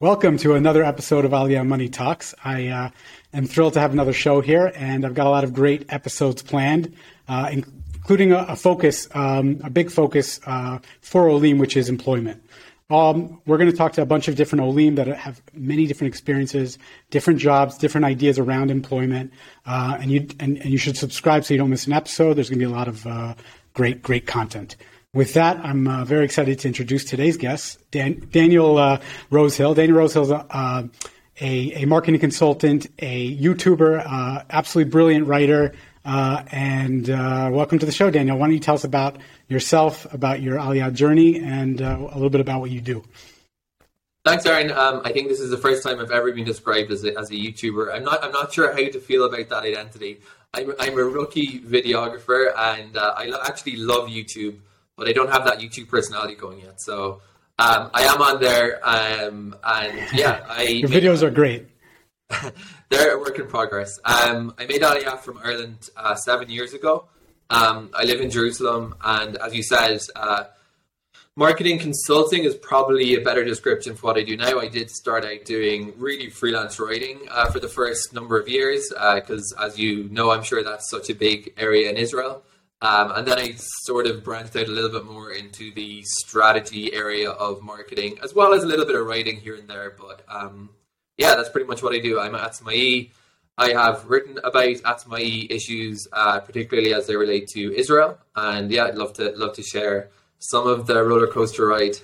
Welcome to another episode of Aliyah Money Talks. I uh, am thrilled to have another show here, and I've got a lot of great episodes planned, uh, including a, a focus, um, a big focus uh, for Olim, which is employment. Um, we're going to talk to a bunch of different Olim that have many different experiences, different jobs, different ideas around employment, uh, and you and, and, you should subscribe so you don't miss an episode. There's going to be a lot of uh, great, great content. With that, I'm uh, very excited to introduce today's guest, Dan- Daniel uh, Rosehill. Daniel Rosehill is a, uh, a, a, marketing consultant, a YouTuber, uh, absolutely brilliant writer. Uh, and uh, welcome to the show, Daniel. Why don't you tell us about yourself, about your Aliyah journey, and a little bit about what you do? Thanks, Aaron. Um, I think this is the first time I've ever been described as a, as a YouTuber. I'm not. I'm not sure how to feel about that identity. I'm, I'm a rookie videographer, and I lo- actually love YouTube but I don't have that YouTube personality going yet. So um, I am on there, um, and yeah, I your videos are great. they're a work in progress. Um, I made Aliyah from Ireland uh, seven years ago. Um, I live in Jerusalem, and as you said, uh, marketing consulting is probably a better description for what I do now. I did start out doing really freelance writing uh, for the first number of years because, uh, as you know, I'm sure that's such a big area in Israel. Um, and then I sort of branched out a little bit more into the strategy area of marketing, as well as a little bit of writing here and there. But um, yeah, that's pretty much what I do. I'm at Atzmai. I have written about Atzmai issues, uh, particularly as they relate to Israel. And yeah, I'd love to love to share some of the roller coaster ride.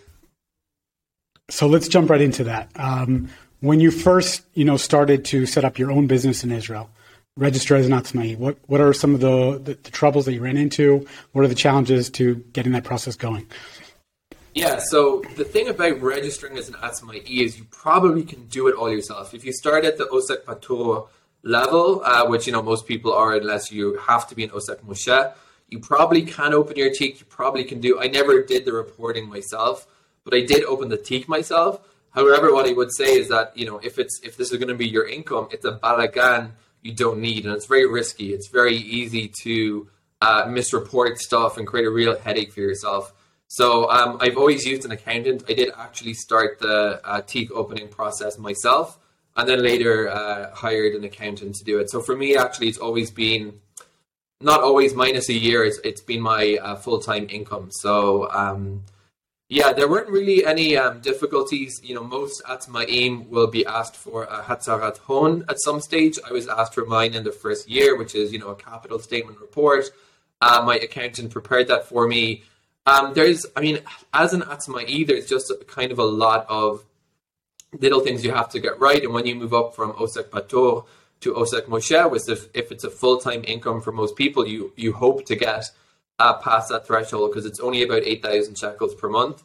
So let's jump right into that. Um, when you first, you know, started to set up your own business in Israel, register as an Atzmai? What what are some of the, the, the, troubles that you ran into? What are the challenges to getting that process going? Yeah, so the thing about registering as an Atzmai is you probably can do it all yourself. If you start at the Osek Patur level, uh, which you know most people are, unless you have to be an Osek Murshe, you probably can open your tik. You probably can do. I never did the reporting myself, but I did open the tik myself. However, what I would say is that you know if it's if this is going to be your income, it's a balagan you don't need, and it's very risky. It's very easy to uh, misreport stuff and create a real headache for yourself. So um, I've always used an accountant. I did actually start the uh, tik opening process myself, and then later uh, hired an accountant to do it. So for me, actually, it's always been not always minus a year. It's, it's been my uh, full time income. So um, yeah, there weren't really any um, difficulties. You know, most aim will be asked for a Hatzharat Hon at some stage. I was asked for mine in the first year, which is, you know, a capital statement report. Uh, my accountant prepared that for me. Um, there's, I mean, as an Atzmai, there's just kind of a lot of little things you have to get right. And when you move up from Osek Patur to Osek Murshe, which if, if it's a full time income for most people, you you hope to get uh, past that threshold because it's only about 8,000 shekels per month.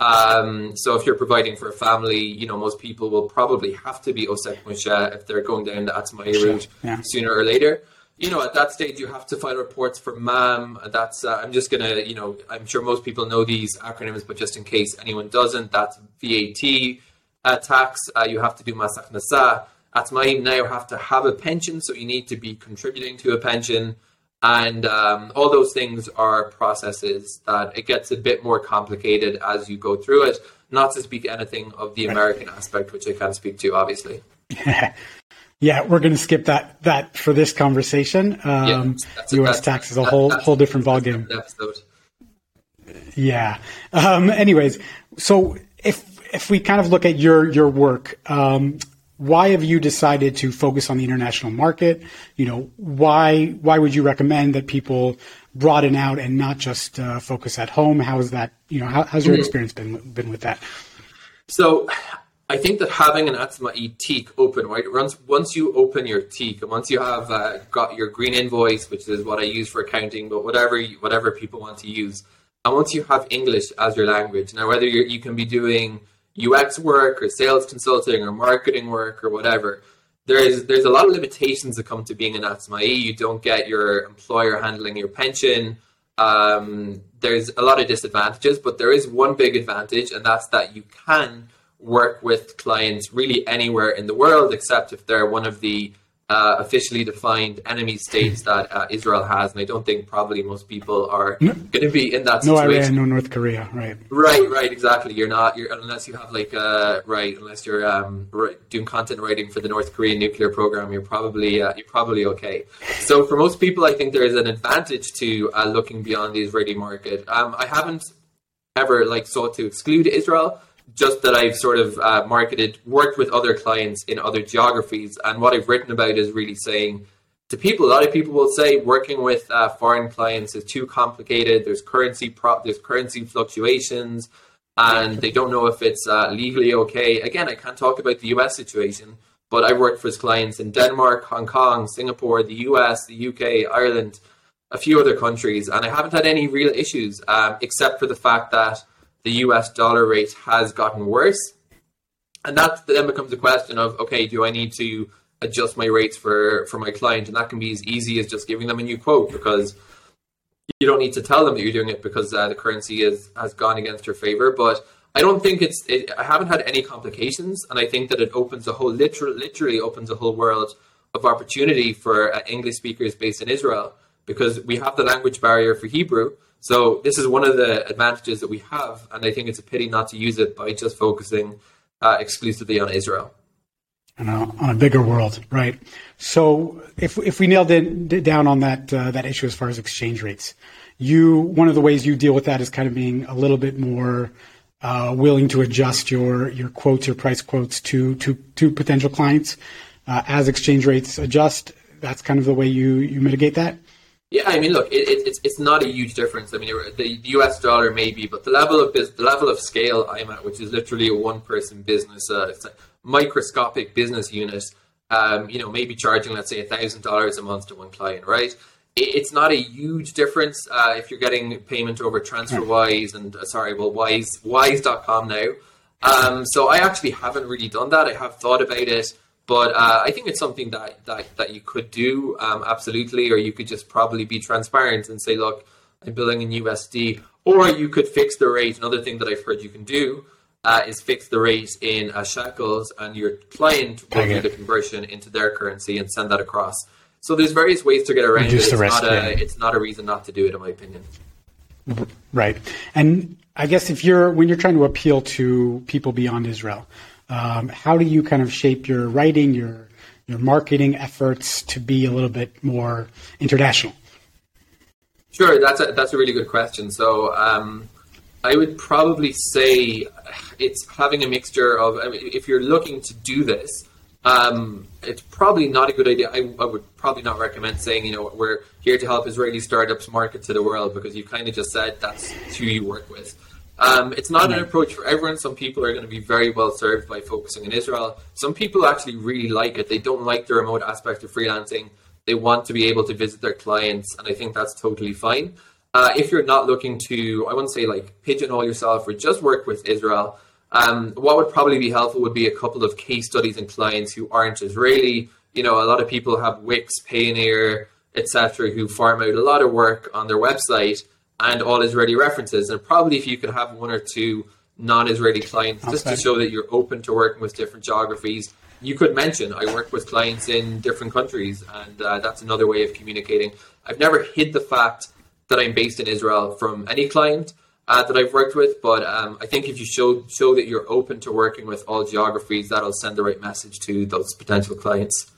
Um, so if you're providing for a family, you know, most people will probably have to be Osek Murshe if they're going down the Atzmai route yeah. sooner or later. You know, at that stage, you have to file reports for MAM. That's, uh, I'm just going to, you know, I'm sure most people know these acronyms, but just in case anyone doesn't, that's VAT uh, tax. Uh, you have to do Mas Hachnasa. Atzmai now have to have a pension, so you need to be contributing to a pension. And um, all those things are processes that it gets a bit more complicated as you go through it. Not to speak anything of the American aspect, which I can't speak to, obviously. yeah, we're going to skip that that for this conversation. Um, yeah, U.S. tax is a whole whole different ballgame. Episode. Yeah. Um, anyways, so if if we kind of look at your your work, um, why have you decided to focus on the international market? You know, why why would you recommend that people broaden out and not just uh, focus at home? How is that? You know, how, how's your mm-hmm. experience been been with that? So, I think that having an Atzmai tik open, right? Once once you open your tik and once you have uh, got your green invoice, which is what I use for accounting, but whatever whatever people want to use, and once you have English as your language, now whether you you can be doing UX work or sales consulting or marketing work or whatever, there's there's a lot of limitations that come to being an Atzmai. You don't get your employer handling your pension. Um, there's a lot of disadvantages, but there is one big advantage, and that's that you can work with clients really anywhere in the world, except if they're one of the uh, officially defined enemy states that uh, Israel has, and I don't think probably most people are going to be in that situation. No. Iran, no North Korea, right? Right, right, exactly. You're not, you're unless you have like, uh, right, unless you're um, right, doing content writing for the North Korean nuclear program, you're probably uh, you're probably okay. So for most people, I think there is an advantage to uh, looking beyond the Israeli market. Um, I haven't ever like sought to exclude Israel. Just that I've sort of uh, marketed, worked with other clients in other geographies, and what I've written about is really saying to people. A lot of people will say working with uh, foreign clients is too complicated. There's currency pro- there's currency fluctuations, and they don't know if it's uh, legally okay. Again, I can't talk about the U.S. situation, but I've worked for clients in Denmark, Hong Kong, Singapore, the U.S., the U.K., Ireland, a few other countries, and I haven't had any real issues, um, except for the fact that the US dollar rate has gotten worse. And that then becomes a question of okay, do I need to adjust my rates for, for my client? And that can be as easy as just giving them a new quote because you don't need to tell them that you're doing it because uh, the currency is, has gone against your favor. But I don't think it's, it, I haven't had any complications. And I think that it opens a whole, literally, literally opens a whole world of opportunity for uh, English speakers based in Israel because we have the language barrier for Hebrew. So this is one of the advantages that we have, and I think it's a pity not to use it by just focusing uh, exclusively on Israel. On a, on a bigger world, right? So if if we nailed it down on that uh, that issue as far as exchange rates, you one of the ways you deal with that is kind of being a little bit more uh, willing to adjust your your quotes, your price quotes to to to potential clients uh, as exchange rates adjust. That's kind of the way you you mitigate that. Yeah, I mean, look, it, it, it's it's not a huge difference. I mean, the U.S. dollar maybe, but the level of the level of scale I'm at, which is literally a one-person business, uh, it's a microscopic business unit. Um, you know, maybe charging let's say thousand dollars a month to one client, right? It, it's not a huge difference uh, if you're getting payment over TransferWise and uh, sorry, well, Wise Wise.com now. Um, so I actually haven't really done that. I have thought about it. But uh, I think it's something that, that, that you could do, um, absolutely, or you could just probably be transparent and say, look, I'm billing in USD. Or you could fix the rate. Another thing that I've heard you can do uh, is fix the rate in uh, shekels, and your client will do the conversion into their currency and send that across. So there's various ways to get around Reduce it. It's, risk, not a, yeah. it's not a reason not to do it, in my opinion. Right. And I guess if you're when you're trying to appeal to people beyond Israel, um, how do you kind of shape your writing, your your marketing efforts to be a little bit more international? Sure, that's a, that's a really good question. So um, I would probably say it's having a mixture of. I mean, if you're looking to do this, um, it's probably not a good idea. I, I, would probably not recommend saying, you know, we're here to help Israeli startups market to the world because you kind of just said that's who you work with. Um, it's not an approach for everyone. Some people are going to be very well served by focusing in Israel. Some people actually really like it. They don't like the remote aspect of freelancing. They want to be able to visit their clients, and I think that's totally fine. Uh, if you're not looking to, I wouldn't say like pigeonhole yourself or just work with Israel, um, what would probably be helpful would be a couple of case studies and clients who aren't Israeli. You know, a lot of people have Wix, Payoneer, etc., who farm out a lot of work on their website and all Israeli references. And probably if you could have one or two non-Israeli clients, just to show that you're open to working with different geographies, you could mention I work with clients in different countries, and uh, that's another way of communicating. I've never hid the fact that I'm based in Israel from any client uh, that I've worked with, but um, I think if you show show that you're open to working with all geographies, that'll send the right message to those potential clients.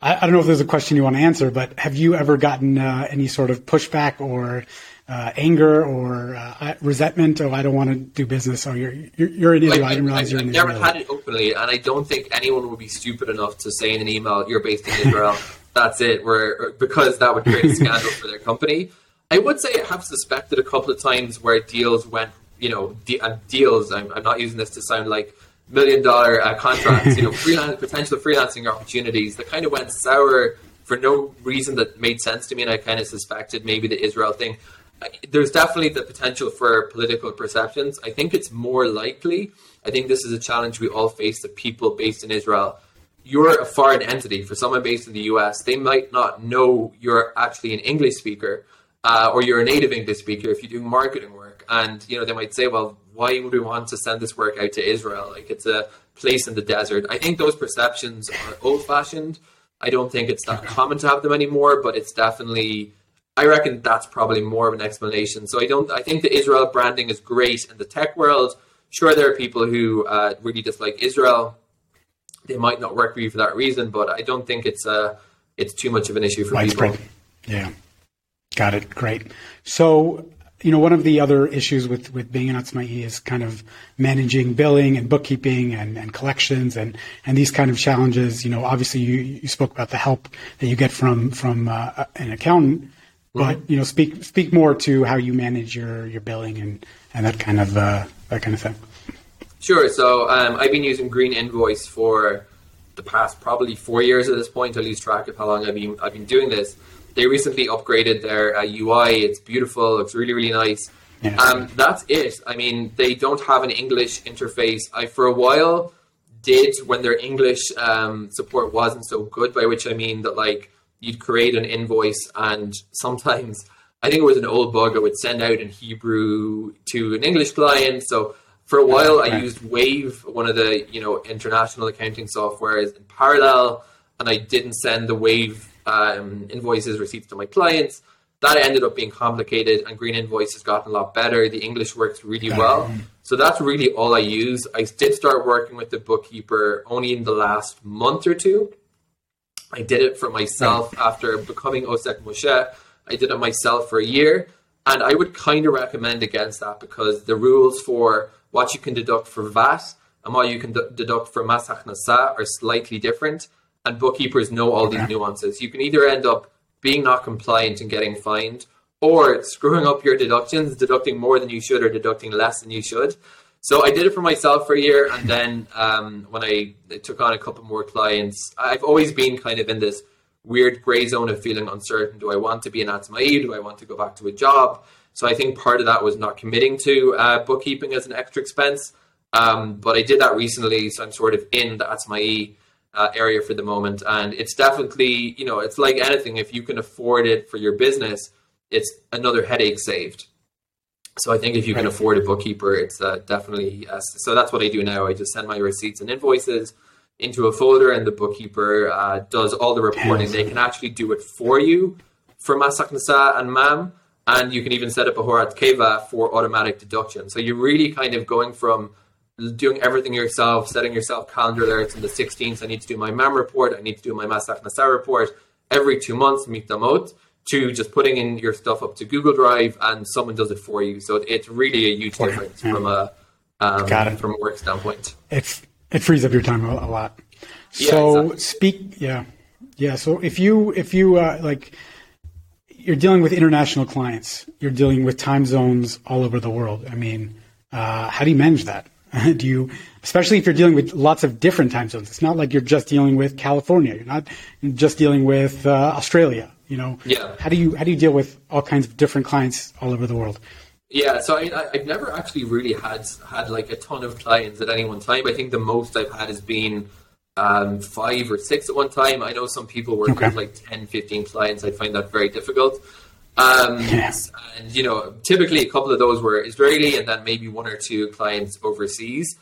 I, I don't know if there's a question you want to answer, but have you ever gotten uh, any sort of pushback or uh, anger or uh, resentment? Oh, I don't want to do business. Oh, you're you're, you're in Israel. I, I didn't realize you're in I've never had it openly, and I don't think anyone would be stupid enough to say in an email, "You're based in Israel." That's it. Where because that would create a scandal for their company. I would say I have suspected a couple of times where deals went, you know, de- uh, deals. I'm, I'm not using this to sound like million dollar uh, contracts, you know, freelance, potential freelancing opportunities that kind of went sour for no reason that made sense to me. And I kind of suspected maybe the Israel thing. There's definitely the potential for political perceptions. I think it's more likely. I think this is a challenge we all face the people based in Israel. You're a foreign entity. For someone based in the US, they might not know you're actually an English speaker uh, or you're a native English speaker if you're doing marketing work. and you know they might say, well, why would we want to send this work out to Israel? Like it's a place in the desert. I think those perceptions are old fashioned. I don't think it's that common to have them anymore, but it's definitely. I reckon that's probably more of an explanation. So I don't. I think the Israel branding is great in the tech world. Sure, there are people who uh, really dislike Israel. They might not work for you for that reason, but I don't think it's uh, it's too much of an issue for Widespread. people. Yeah. Got it. Great. So, you know, one of the other issues with, with being an Atzmai is kind of managing billing and bookkeeping and, and collections and, and these kind of challenges. You know, obviously you, you spoke about the help that you get from, from uh, an accountant, but, you know, speak, speak more to how you manage your, your billing and, and that kind of, uh, that kind of thing. Sure. So um, I've been using Green Invoice for the past probably four years at this point. I lose track of how long I've been I've been doing this. They recently upgraded their uh, UI. It's beautiful. Looks really really nice. Yeah. Um, that's it. I mean, they don't have an English interface. I for a while did when their English um, support wasn't so good. By which I mean that like you'd create an invoice and sometimes I think it was an old bug. It would send out in Hebrew to an English client. So for a while, I used Wave, one of the you know international accounting softwares, in parallel, and I didn't send the Wave um, invoices receipts to my clients. That ended up being complicated, and Green Invoice has gotten a lot better. The English works really well, so that's really all I use. I did start working with the bookkeeper only in the last month or two. I did it for myself after becoming Osek Murshe. I did it myself for a year, and I would kind of recommend against that because the rules for what you can deduct for VAT and what you can d- deduct for Mas are slightly different, and bookkeepers know all these nuances. You can either end up being not compliant and getting fined, or screwing up your deductions, deducting more than you should or deducting less than you should. So I did it for myself for a year, and then um, when I took on a couple more clients, I've always been kind of in this weird gray zone of feeling uncertain. Do I want to be an Atzmai? Do I want to go back to a job? So I think part of that was not committing to uh, bookkeeping as an extra expense. Um, but I did that recently, so I'm sort of in the Atzmai uh, area for the moment, and it's definitely you know it's like anything. If you can afford it for your business, it's another headache saved. So I think if you can afford a bookkeeper, it's uh, definitely uh, so. That's what I do now. I just send my receipts and invoices into a folder, and the bookkeeper uh, does all the reporting. They can actually do it for you for Mas Hachnasa and MAM, and you can even set up a Hora'at Keva for automatic deduction. So you're really kind of going from doing everything yourself, setting yourself calendar alerts on the 16th. I need to do my MAM report. I need to do my Mas Hachnasa report every two months, meet them out, to just putting in your stuff up to Google Drive and someone does it for you. So it's really a huge difference yeah. from a um, Got it. from a work standpoint. It's it frees up your time a, a lot. Yeah, So exactly. speak, yeah, yeah. So if you if you uh, like, you're dealing with international clients, you're dealing with time zones all over the world. I mean, uh, how do you manage that? do you, especially if you're dealing with lots of different time zones? It's not like you're just dealing with California. You're not just dealing with uh, Australia. You know, Yeah. How do you how do you deal with all kinds of different clients all over the world? Yeah, so I, I- I've never actually really had had like a ton of clients at any one time. I think the most I've had has been um, five or six at one time. I know some people work Okay. with like 10, 15 clients. I find that very difficult. Um, Yeah. And, you know, typically a couple of those were Israeli and then maybe one or two clients overseas.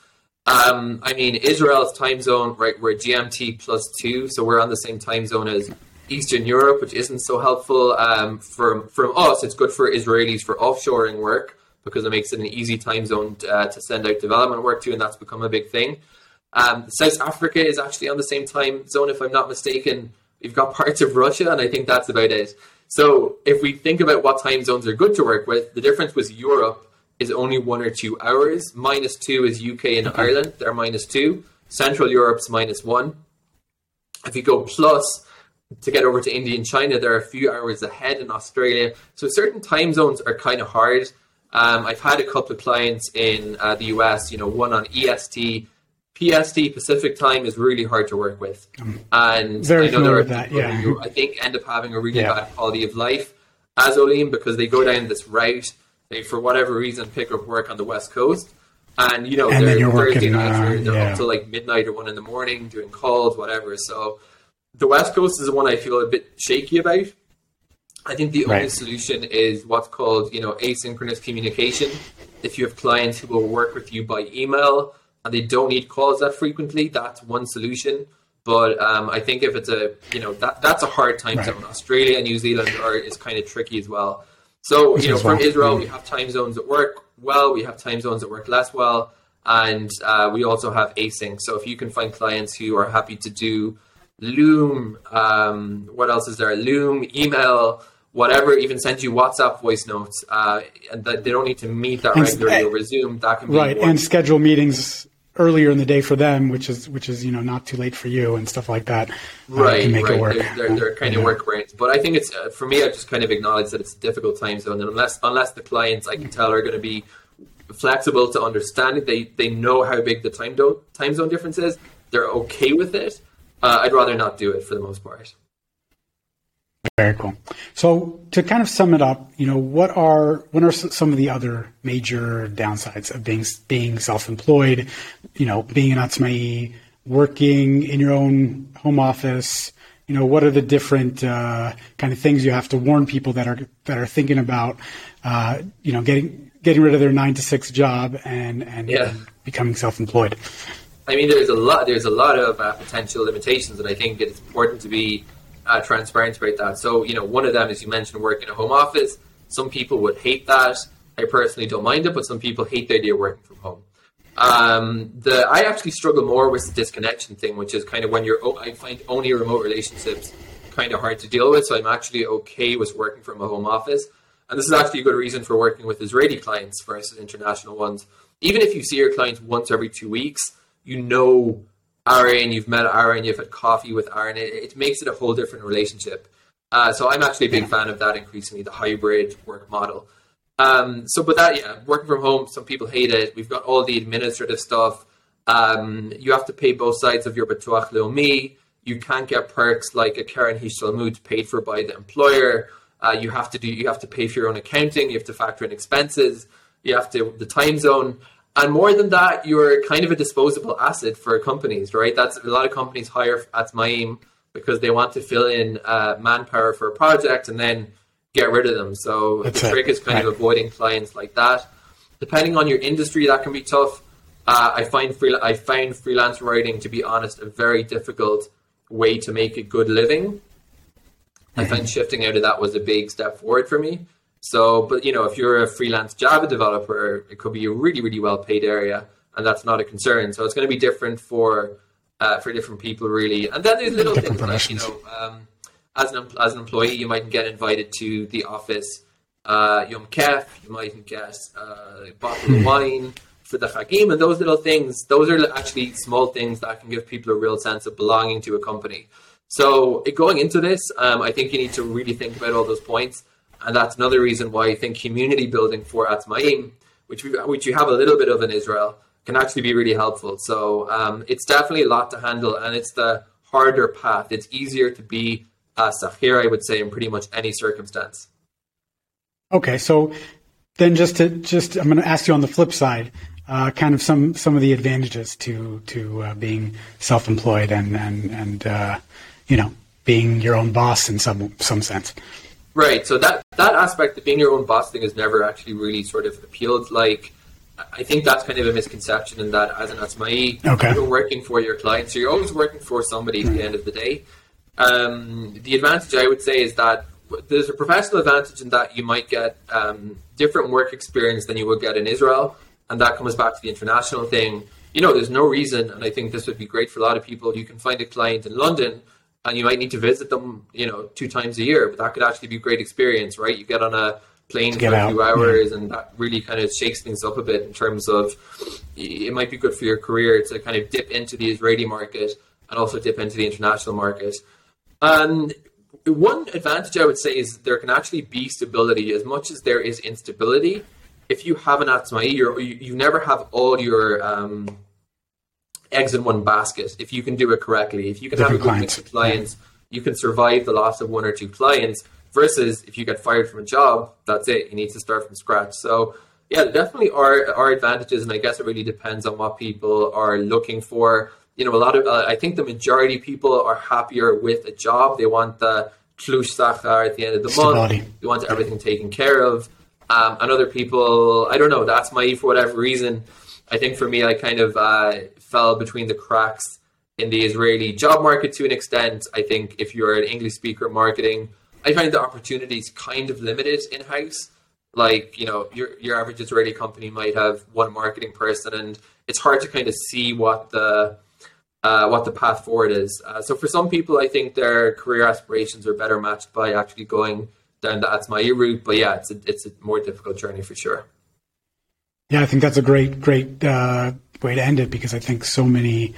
Um, I mean, Israel's time zone, right, we're GMT plus two, so we're on the same time zone as Eastern Europe, which isn't so helpful. Um, from, from us, it's good for Israelis for offshoring work because it makes it an easy time zone uh, to send out development work to, and that's become a big thing. Um, South Africa is actually on the same time zone, if I'm not mistaken. We've got parts of Russia, and I think that's about it. So if we think about what time zones are good to work with, the difference with Europe is only one or two hours. Minus two is UK and Ireland; they're minus two. Central Europe's minus one. If you go plus to get over to India and China, they're a few hours ahead in Australia. So certain time zones are kind of hard. Um, I've had a couple of clients in uh, the US, you know, one on EST. PST Pacific time is really hard to work with, and very I know there are that, people yeah. who I think end up having a really Yeah. bad quality of life as Olim because they go down this route. They, for whatever reason, pick up work on the West Coast, and you know, And they're Thursday working, nights, uh, they're yeah. up till like midnight or one in the morning doing calls, whatever. So the West Coast is the one I feel a bit shaky about. I think the right. only solution is what's called, you know, asynchronous communication. If you have clients who will work with you by email and they don't need calls that frequently, that's one solution. But um, I think if it's a, you know, that that's a hard time right. zone. Australia and New Zealand are is kind of tricky as well. So, you know, from Israel, we have time zones that work well, we have time zones that work less well, and uh, we also have async. So if you can find clients who are happy to do Loom, um, what else is there? Loom, email, whatever, even send you WhatsApp voice notes, uh, and that they don't need to meet that and, regularly over Zoom. That can be right, and schedule meetings earlier in the day for them, which is which is you know not too late for you and stuff like that. Uh, right, make right. It work. They're, they're, they're kind yeah. of workarounds, but I think it's uh, for me. I just kind of acknowledge that it's a difficult time zone, and unless unless the clients I can tell are going to be flexible to understand it, they they know how big the time do- time zone difference is. They're okay with it. Uh, I'd rather not do it for the most part. Very cool. So to kind of sum it up, you know, what are what are some of the other major downsides of being being self-employed? You know, being an atzmai, working in your own home office. You know, what are the different uh, kind of things you have to warn people that are that are thinking about, uh, you know, getting getting rid of their nine to six job and and, yeah. becoming self-employed? I mean, there's a lot. There's a lot of uh, potential limitations, and I think it's important to be uh, transparent about that. So, you know, one of them is you mentioned working in a home office. Some people would hate that. I personally don't mind it, but some people hate the idea of working from home. Um, the I actually struggle more with the disconnection thing, which is kind of when you're. I find only remote relationships kind of hard to deal with. So I'm actually okay with working from a home office, and this is actually a good reason for working with Israeli clients versus international ones. Even if you see your clients once every two weeks, you know Aaron, you've met Aaron, you've had coffee with Aaron. It, it makes it a whole different relationship. Uh, so I'm actually a big fan of that increasingly, the hybrid work model. Um, so, but that, yeah, working from home, some people hate it. We've got all the administrative stuff. Um, you have to pay both sides of your Bituach Leumi. You can't get perks like a Keren Hishtalmut paid for by the employer. Uh, you have to do, you have to pay for your own accounting. You have to factor in expenses. You have to, the time zone. And more than that, you're kind of a disposable asset for companies, right? That's a lot of companies hire at aim because they want to fill in uh, manpower for a project and then get rid of them. So That's the trick is kind right. of avoiding clients like that. Depending on your industry, that can be tough. Uh, I find free, I find freelance writing, to be honest, a very difficult way to make a good living. Mm-hmm. I find shifting out of that was a big step forward for me. So, but you know, if you're a freelance Java developer, it could be a really, really well paid area, and that's not a concern. So it's going to be different for uh, for different people, really. And then there's little different things like you know, um, as an as an employee, you might get invited to the office uh, Yom Kef, you might get uh, a bottle of hmm. wine for the Chagim, and those little things. Those are actually small things that can give people a real sense of belonging to a company. So going into this, um, I think you need to really think about all those points and that's another reason why I think community building for Atzmaim, which we, which you have a little bit of in Israel, can actually be really helpful. So um, it's definitely a lot to handle, and it's the harder path. It's easier to be a sahir, I would say, in pretty much any circumstance. Okay, so then just to just, I'm going to ask you on the flip side, uh, kind of some some of the advantages to to uh, being self-employed and and and uh, you know being your own boss in some some sense. Right. So that that aspect of being your own boss thing has never actually really sort of appealed. Like, I think that's kind of a misconception in that as an atzmai, okay. you're working for your clients, so you're always working for somebody at the end of the day. Um, the advantage I would say is that there's a professional advantage in that you might get um, different work experience than you would get in Israel, and that comes back to the international thing. You know, there's no reason, and I think this would be great for a lot of people. You can find a client in London and you might need to visit them, you know, two times a year. But that could actually be a great experience, right? You get on a plane for a few hours, yeah. and that really kind of shakes things up a bit in terms of it might be good for your career to kind of dip into the Israeli market and also dip into the international market. And one advantage I would say is there can actually be stability as much as there is instability. If you have an atzmai, you you never have all your um, eggs in one basket if you can do it correctly. If you can Different have a good mix of clients, yeah. you can survive the loss of one or two clients. Versus if you get fired from a job, that's it. You need to start from scratch. So yeah, definitely are are advantages, and I guess it really depends on what people are looking for. You know, a lot of uh, I think the majority of people are happier with a job. They want the sachar at the end of the Stability. month. They want everything taken care of. Um, and other people, I don't know, that's my for whatever reason. I think for me, I kind of uh, fell between the cracks in the Israeli job market to an extent. I think if you're an English speaker marketing, I find the opportunities kind of limited in house. Like, you know, your, your average Israeli company might have one marketing person, and it's hard to kind of see what the uh, what the path forward is. Uh, so for some people, I think their career aspirations are better matched by actually going down the Atzmai route. But yeah, it's a, it's a more difficult journey for sure. Yeah, I think that's a great, great uh, way to end it because I think so many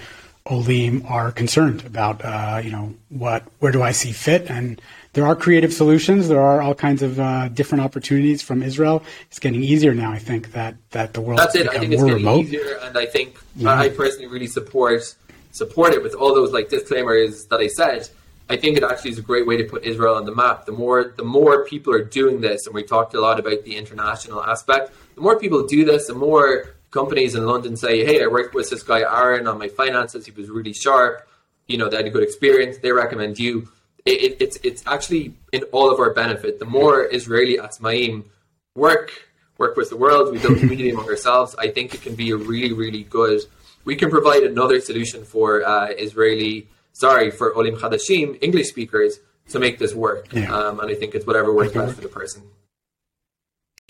Olim are concerned about, uh, you know, what, where do I see fit? And there are creative solutions. There are all kinds of uh, different opportunities from Israel. It's getting easier now. I think that that the world that's it. I think it's getting remote. easier, and I think I personally really support support it with all those like disclaimers that I said. I think it actually is a great way to put Israel on the map. The more the more people are doing this, and we talked a lot about the international aspect. The more people do this, the more companies in London say, "Hey, I worked with this guy Aaron on my finances. He was really sharp. You know, they had a good experience. They recommend you." It, it, it's it's actually in all of our benefit. The more Israeli Atzmaim work work with the world, we build community among ourselves. I think it can be a really really good. We can provide another solution for uh, Israeli, sorry, for Olim Chadashim, English speakers, to make this work. Yeah. Um, and I think it's whatever works best for the person.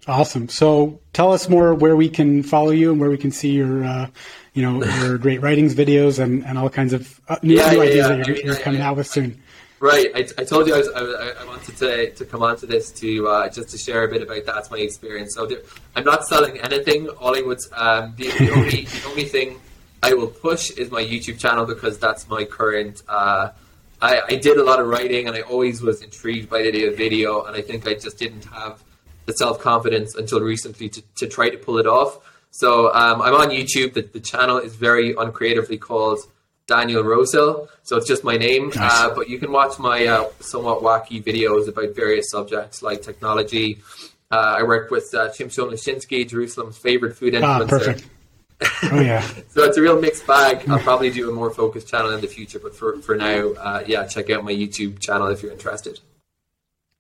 Awesome. So tell us more where we can follow you and where we can see your, uh, you know, your great writings, videos, and, and all kinds of uh, new, Yeah, new yeah, ideas yeah. that you're, I mean, you're coming I- out with soon. Right, I, I told you I, was, I, I wanted to, to come onto this to uh, just to share a bit about that's my experience. So there, I'm not selling anything. All I would um, the, the only the only thing I will push is my YouTube channel because that's my current. Uh, I, I did a lot of writing and I always was intrigued by the idea of video, and I think I just didn't have the self confidence until recently to, to try to pull it off. So um, I'm on YouTube. The, the channel is very uncreatively called Daniel Rosehill. So it's just my name. Nice. Uh, but you can watch my uh, somewhat wacky videos about various subjects like technology. Uh, I work with uh, Lashinsky, Jerusalem's favorite food Ah, influencer. perfect. Oh yeah. So it's a real mixed bag. I'll probably do a more focused channel in the future, but for, for now, uh, yeah, check out my YouTube channel if you're interested.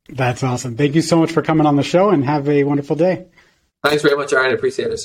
That's awesome. Thank you so much for coming on the show and have a wonderful day. Thanks very much, Aaron. I appreciate it.